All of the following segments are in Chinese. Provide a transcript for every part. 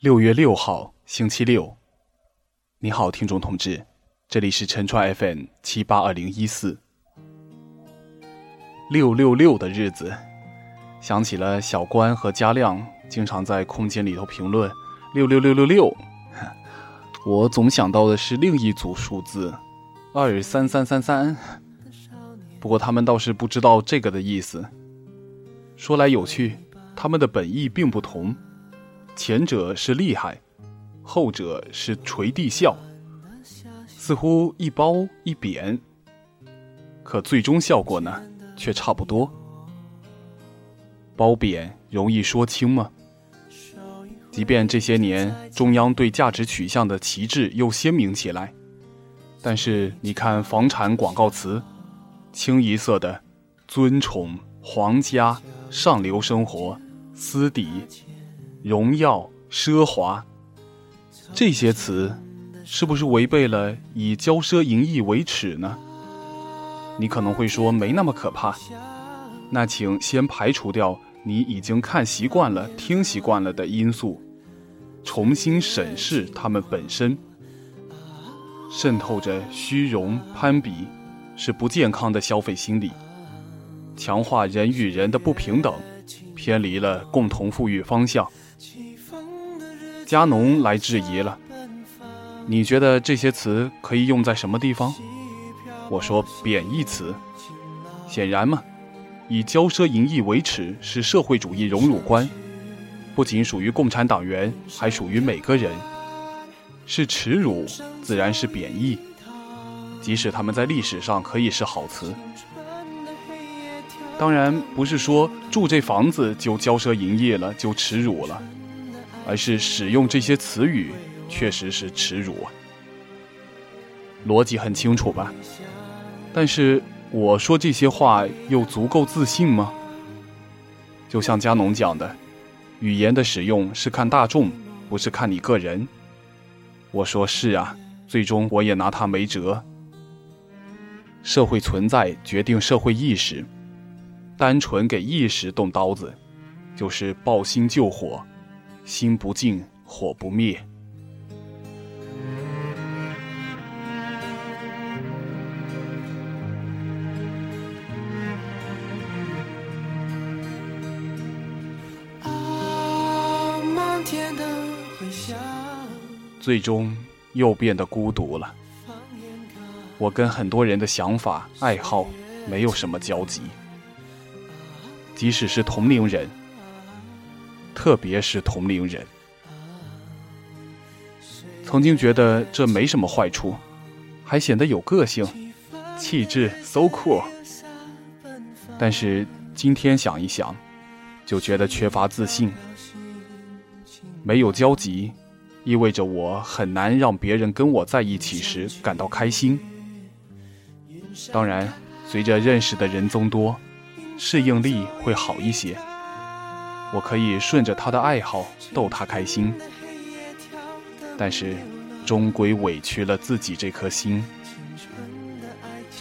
六月六号，星期六。你好，听众同志，这里是陈川 FM 七八二零一四。六六六的日子，想起了小关和嘉亮经常在空间里头评论“六六六六六”，我总想到的是另一组数字“二三三三三”。不过他们倒是不知道这个的意思。说来有趣，他们的本意并不同。前者是厉害，后者是垂地笑，似乎一褒一贬，可最终效果呢，却差不多。褒贬容易说清吗？即便这些年中央对价值取向的旗帜又鲜明起来，但是你看房产广告词，清一色的尊崇皇家、上流生活、私底。荣耀、奢华，这些词是不是违背了以骄奢淫逸为耻呢？你可能会说没那么可怕，那请先排除掉你已经看习惯了、听习惯了的因素，重新审视它们本身。渗透着虚荣、攀比，是不健康的消费心理，强化人与人的不平等，偏离了共同富裕方向。加农来质疑了，你觉得这些词可以用在什么地方？我说贬义词。显然嘛，以骄奢淫逸为耻是社会主义荣辱观，不仅属于共产党员，还属于每个人。是耻辱，自然是贬义，即使他们在历史上可以是好词。当然不是说住这房子就骄奢淫逸了，就耻辱了。而是使用这些词语，确实是耻辱！逻辑很清楚吧？但是我说这些话又足够自信吗？就像加农讲的，语言的使用是看大众，不是看你个人。我说是啊，最终我也拿他没辙。社会存在决定社会意识，单纯给意识动刀子，就是抱薪救火。心不静，火不灭。啊，漫天的回想最终又变得孤独了。我跟很多人的想法、爱好没有什么交集，即使是同龄人。特别是同龄人，曾经觉得这没什么坏处，还显得有个性、气质，so cool。但是今天想一想，就觉得缺乏自信。没有交集，意味着我很难让别人跟我在一起时感到开心。当然，随着认识的人增多，适应力会好一些。我可以顺着他的爱好逗他开心，但是终归委屈了自己这颗心。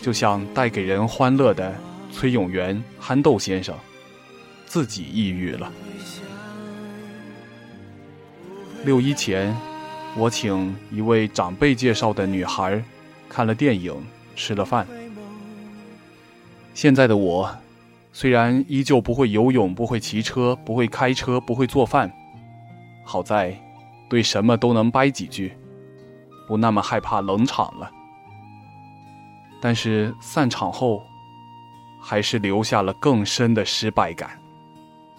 就像带给人欢乐的崔永元憨豆先生，自己抑郁了。六一前，我请一位长辈介绍的女孩看了电影，吃了饭。现在的我。虽然依旧不会游泳，不会骑车，不会开车，不会做饭，好在对什么都能掰几句，不那么害怕冷场了。但是散场后，还是留下了更深的失败感，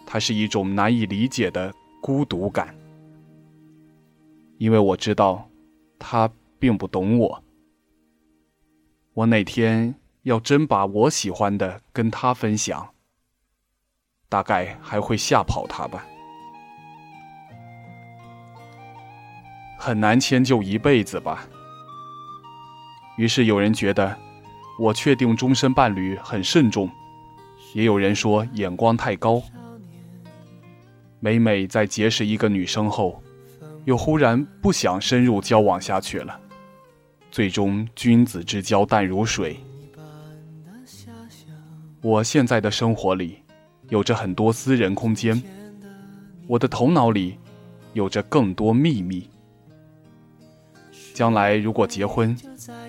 它是一种难以理解的孤独感，因为我知道他并不懂我。我哪天？要真把我喜欢的跟他分享，大概还会吓跑他吧。很难迁就一辈子吧。于是有人觉得我确定终身伴侣很慎重，也有人说眼光太高。每每在结识一个女生后，又忽然不想深入交往下去了，最终君子之交淡如水。我现在的生活里，有着很多私人空间。我的头脑里，有着更多秘密。将来如果结婚，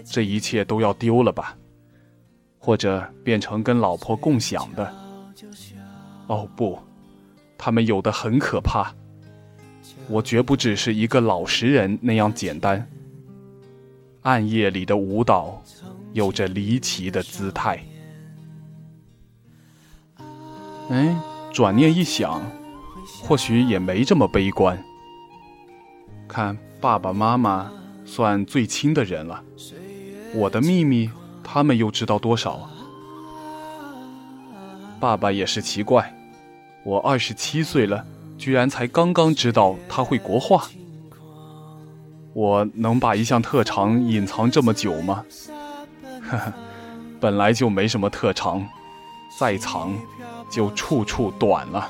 这一切都要丢了吧？或者变成跟老婆共享的？哦不，他们有的很可怕。我绝不只是一个老实人那样简单。暗夜里的舞蹈，有着离奇的姿态。哎，转念一想，或许也没这么悲观。看爸爸妈妈。算最亲的人了，我的秘密他们又知道多少？爸爸也是奇怪，我二十七岁了，居然才刚刚知道他会国画。我能把一项特长隐藏这么久吗？呵呵，本来就没什么特长，再藏就处处短了。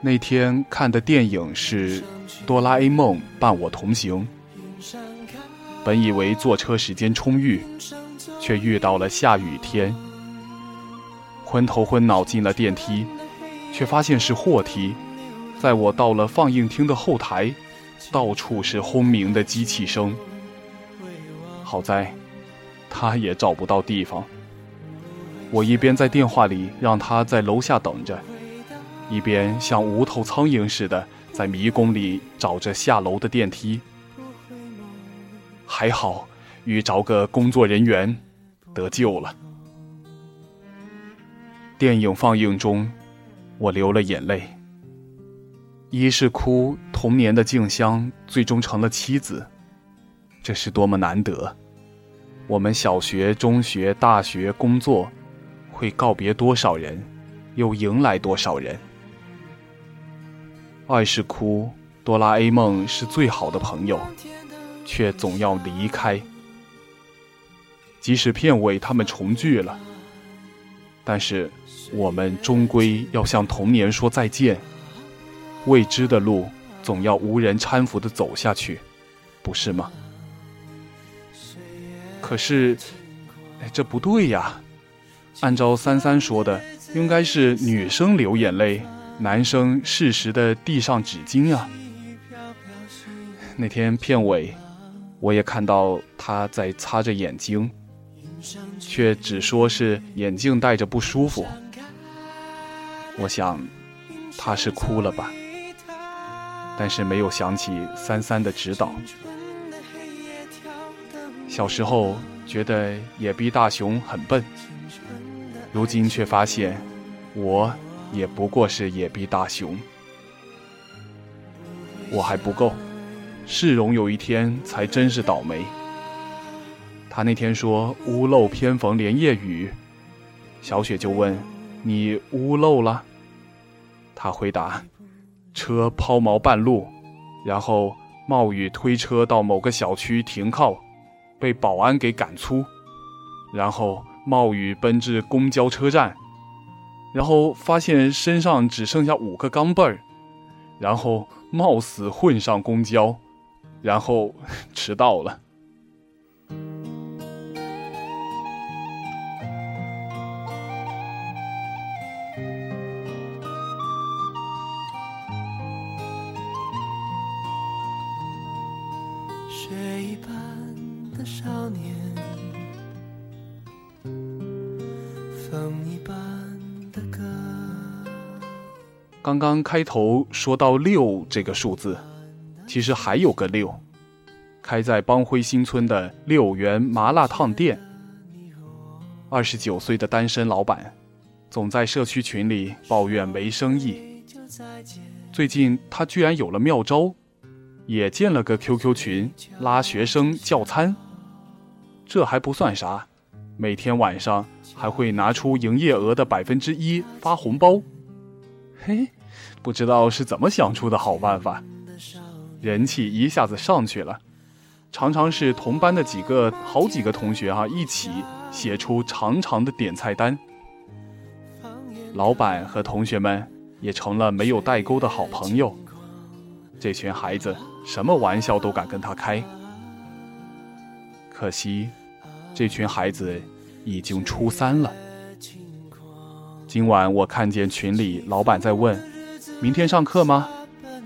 那天看的电影是。哆啦 A 梦伴我同行。本以为坐车时间充裕，却遇到了下雨天。昏头昏脑进了电梯，却发现是货梯。在我到了放映厅的后台，到处是轰鸣的机器声。好在，他也找不到地方。我一边在电话里让他在楼下等着，一边像无头苍蝇似的。在迷宫里找着下楼的电梯，还好遇着个工作人员，得救了。电影放映中，我流了眼泪。一是哭童年的静香最终成了妻子，这是多么难得！我们小学、中学、大学、工作，会告别多少人，又迎来多少人？二是哭，哆啦 A 梦是最好的朋友，却总要离开。即使片尾他们重聚了，但是我们终归要向童年说再见。未知的路总要无人搀扶的走下去，不是吗？可是，这不对呀！按照三三说的，应该是女生流眼泪。男生适时的递上纸巾啊。那天片尾，我也看到他在擦着眼睛，却只说是眼镜戴着不舒服。我想，他是哭了吧？但是没有想起三三的指导。小时候觉得野比大雄很笨，如今却发现我。也不过是野比大雄，我还不够。世荣有一天才真是倒霉。他那天说屋漏偏逢连夜雨，小雪就问：“你屋漏了？”他回答：“车抛锚半路，然后冒雨推车到某个小区停靠，被保安给赶出，然后冒雨奔至公交车站。”然后发现身上只剩下五个钢镚儿，然后冒死混上公交，然后迟到了。刚刚开头说到六这个数字，其实还有个六，开在邦辉新村的六元麻辣烫店。二十九岁的单身老板，总在社区群里抱怨没生意。最近他居然有了妙招，也建了个 QQ 群，拉学生叫餐。这还不算啥，每天晚上还会拿出营业额的百分之一发红包。嘿。不知道是怎么想出的好办法，人气一下子上去了。常常是同班的几个、好几个同学哈一起写出长长的点菜单。老板和同学们也成了没有代沟的好朋友。这群孩子什么玩笑都敢跟他开。可惜，这群孩子已经初三了。今晚我看见群里老板在问。明天上课吗？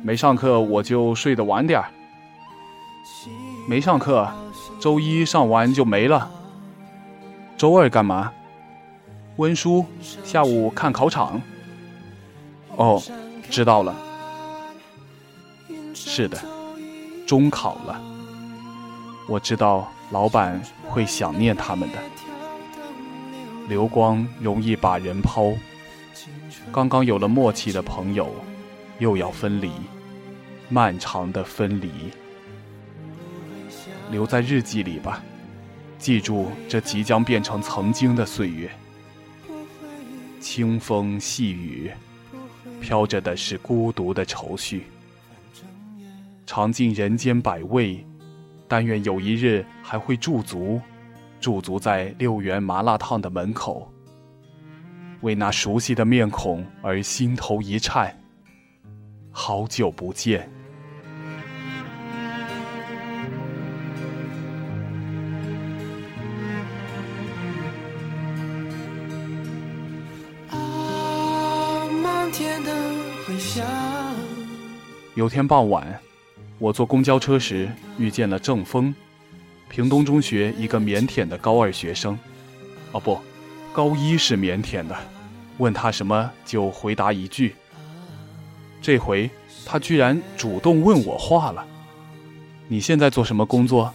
没上课我就睡得晚点儿。没上课，周一上完就没了。周二干嘛？温书，下午看考场。哦，知道了。是的，中考了。我知道老板会想念他们的。流光容易把人抛，刚刚有了默契的朋友，又要分离，漫长的分离。留在日记里吧，记住这即将变成曾经的岁月。清风细雨，飘着的是孤独的愁绪。尝尽人间百味，但愿有一日还会驻足，驻足在六元麻辣烫的门口，为那熟悉的面孔而心头一颤。好久不见。有天傍晚，我坐公交车时遇见了郑峰，屏东中学一个腼腆的高二学生。哦不，高一是腼腆的，问他什么就回答一句。这回他居然主动问我话了：“你现在做什么工作？”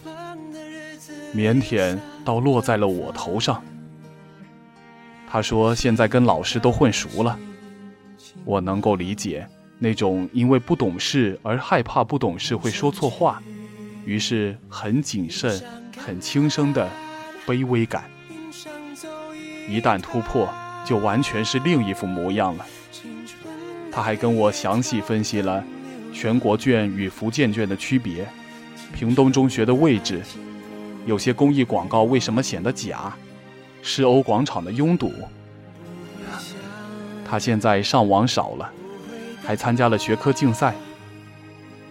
腼腆倒落在了我头上。他说：“现在跟老师都混熟了。”我能够理解。那种因为不懂事而害怕不懂事会说错话，于是很谨慎、很轻声的卑微感，一旦突破，就完全是另一副模样了。他还跟我详细分析了全国卷与福建卷的区别，屏东中学的位置，有些公益广告为什么显得假，世欧广场的拥堵。他现在上网少了。还参加了学科竞赛，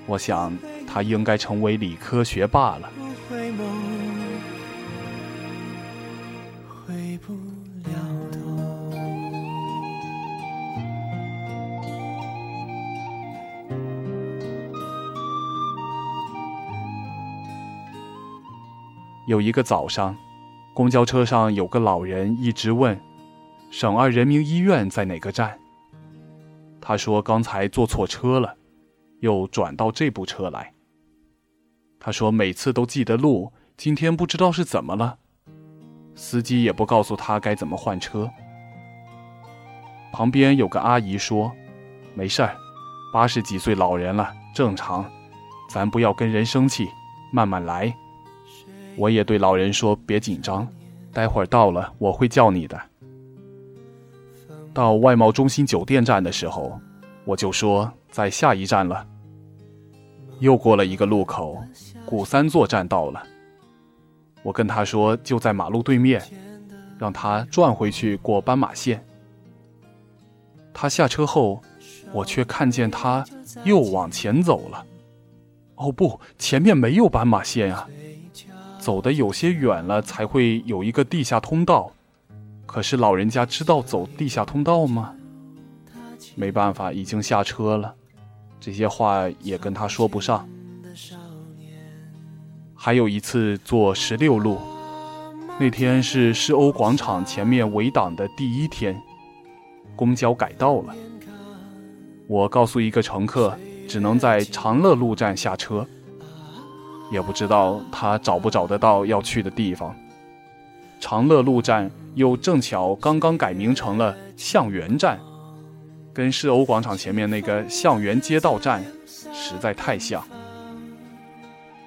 我想他应该成为理科学霸了。有一个早上，公交车上有个老人一直问：“省二人民医院在哪个站？”他说：“刚才坐错车了，又转到这部车来。”他说：“每次都记得路，今天不知道是怎么了。”司机也不告诉他该怎么换车。旁边有个阿姨说：“没事儿，八十几岁老人了，正常，咱不要跟人生气，慢慢来。”我也对老人说：“别紧张，待会儿到了我会叫你的。”到外贸中心酒店站的时候，我就说在下一站了。又过了一个路口，古三座站到了。我跟他说就在马路对面，让他转回去过斑马线。他下车后，我却看见他又往前走了。哦不，前面没有斑马线啊，走的有些远了才会有一个地下通道。可是老人家知道走地下通道吗？没办法，已经下车了，这些话也跟他说不上。还有一次坐十六路，那天是世欧广场前面围挡的第一天，公交改道了。我告诉一个乘客，只能在长乐路站下车，也不知道他找不找得到要去的地方。长乐路站。又正巧刚刚改名成了向园站，跟世欧广场前面那个向园街道站实在太像。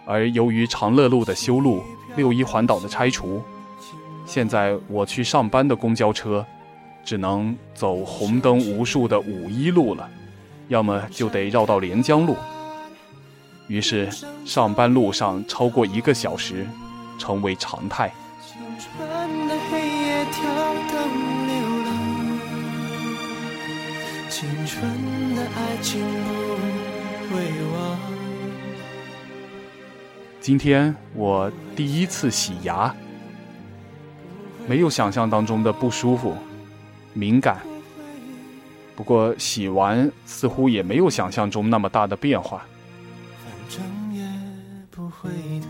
而由于长乐路的修路、六一环岛的拆除，现在我去上班的公交车只能走红灯无数的五一路了，要么就得绕到连江路。于是上班路上超过一个小时成为常态。青春的爱情不会忘。今天我第一次洗牙，没有想象当中的不舒服、敏感，不过洗完似乎也没有想象中那么大的变化。整夜不回头。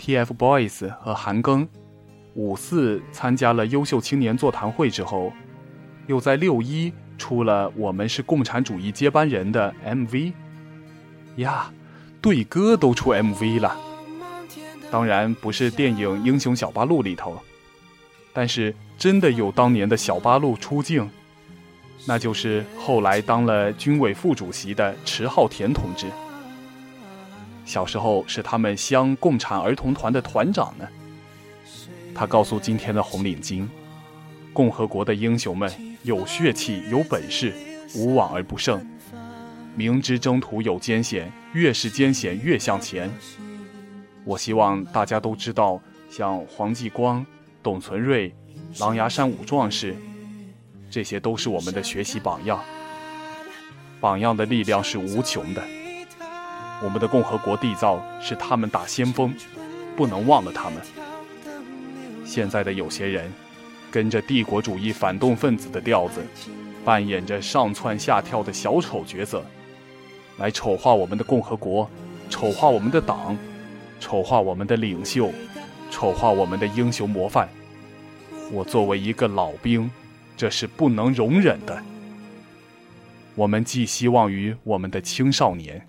TFBOYS 和韩庚五四参加了优秀青年座谈会之后，又在六一出了《我们是共产主义接班人》的 MV。呀，对歌都出 MV 了，当然不是电影《英雄小八路》里头，但是真的有当年的小八路出镜，那就是后来当了军委副主席的迟浩田同志。小时候是他们乡共产儿童团的团长呢。他告诉今天的红领巾，共和国的英雄们有血气、有本事，无往而不胜。明知征途有艰险，越是艰险越向前。我希望大家都知道，像黄继光、董存瑞、狼牙山五壮士，这些都是我们的学习榜样。榜样的力量是无穷的。我们的共和国缔造是他们打先锋，不能忘了他们。现在的有些人，跟着帝国主义反动分子的调子，扮演着上蹿下跳的小丑角色，来丑化我们的共和国，丑化我们的党，丑化我们的领袖，丑化我们的英雄模范。我作为一个老兵，这是不能容忍的。我们寄希望于我们的青少年。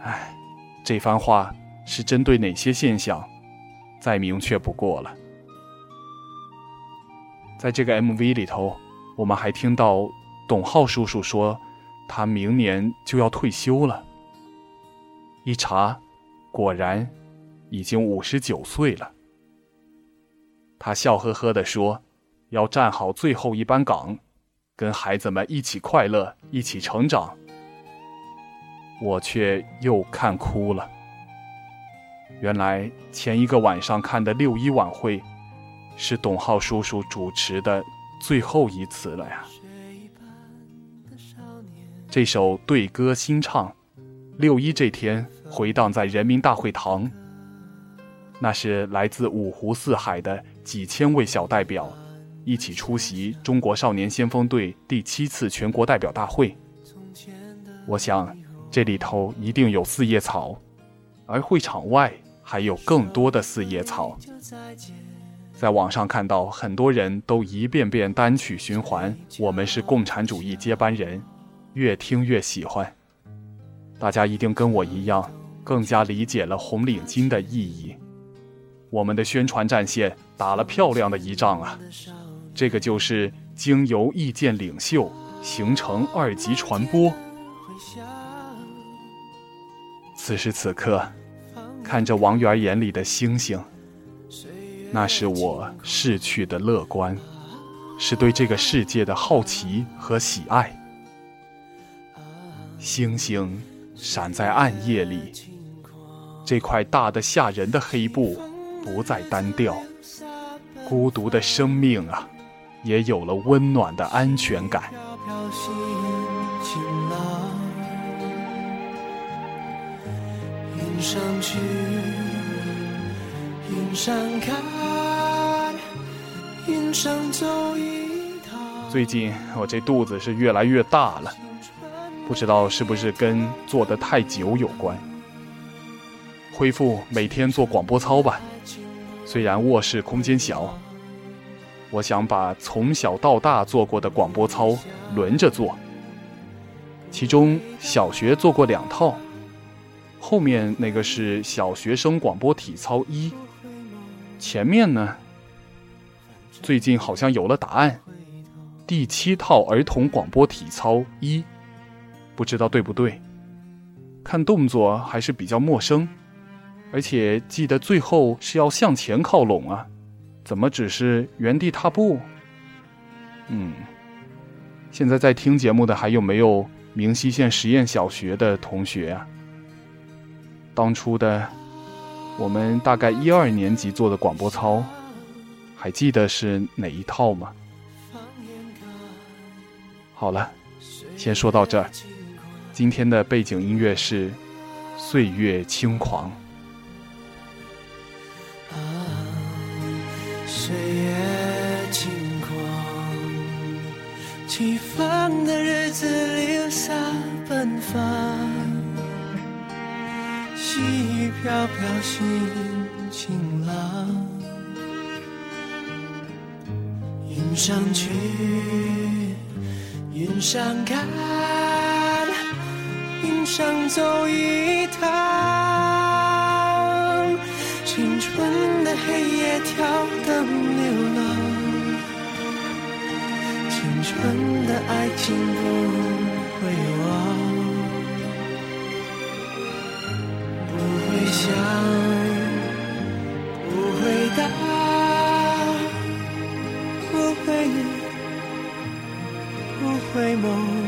唉，这番话是针对哪些现象？再明确不过了。在这个 MV 里头，我们还听到董浩叔叔说，他明年就要退休了。一查，果然已经五十九岁了。他笑呵呵地说：“要站好最后一班岗，跟孩子们一起快乐，一起成长。”我却又看哭了。原来前一个晚上看的六一晚会，是董浩叔叔主持的最后一次了呀。这首对歌新唱，六一这天回荡在人民大会堂。那是来自五湖四海的几千位小代表，一起出席中国少年先锋队第七次全国代表大会。我想。这里头一定有四叶草，而会场外还有更多的四叶草。在网上看到很多人都一遍遍单曲循环，我们是共产主义接班人，越听越喜欢。大家一定跟我一样，更加理解了红领巾的意义。我们的宣传战线打了漂亮的一仗啊！这个就是经由意见领袖形成二级传播。此时此刻，看着王源眼里的星星，那是我逝去的乐观，是对这个世界的好奇和喜爱。星星闪在暗夜里，这块大的吓人的黑布不再单调，孤独的生命啊，也有了温暖的安全感。上去，云上看，云上走一趟。最近我这肚子是越来越大了，不知道是不是跟坐得太久有关。恢复每天做广播操吧，虽然卧室空间小，我想把从小到大做过的广播操轮着做，其中小学做过两套。后面那个是小学生广播体操一，前面呢，最近好像有了答案，第七套儿童广播体操一，不知道对不对？看动作还是比较陌生，而且记得最后是要向前靠拢啊，怎么只是原地踏步？嗯，现在在听节目的还有没有明溪县实验小学的同学啊？当初的我们大概一二年级做的广播操，还记得是哪一套吗？好了，先说到这儿。今天的背景音乐是岁月轻狂。岁月轻狂，起风的日子留下奔放，细雨飘飘，心晴朗。云上去，云上看，云上走一趟。青春的黑夜跳青春的爱情不会忘，不会想，不会答，不会，不会梦。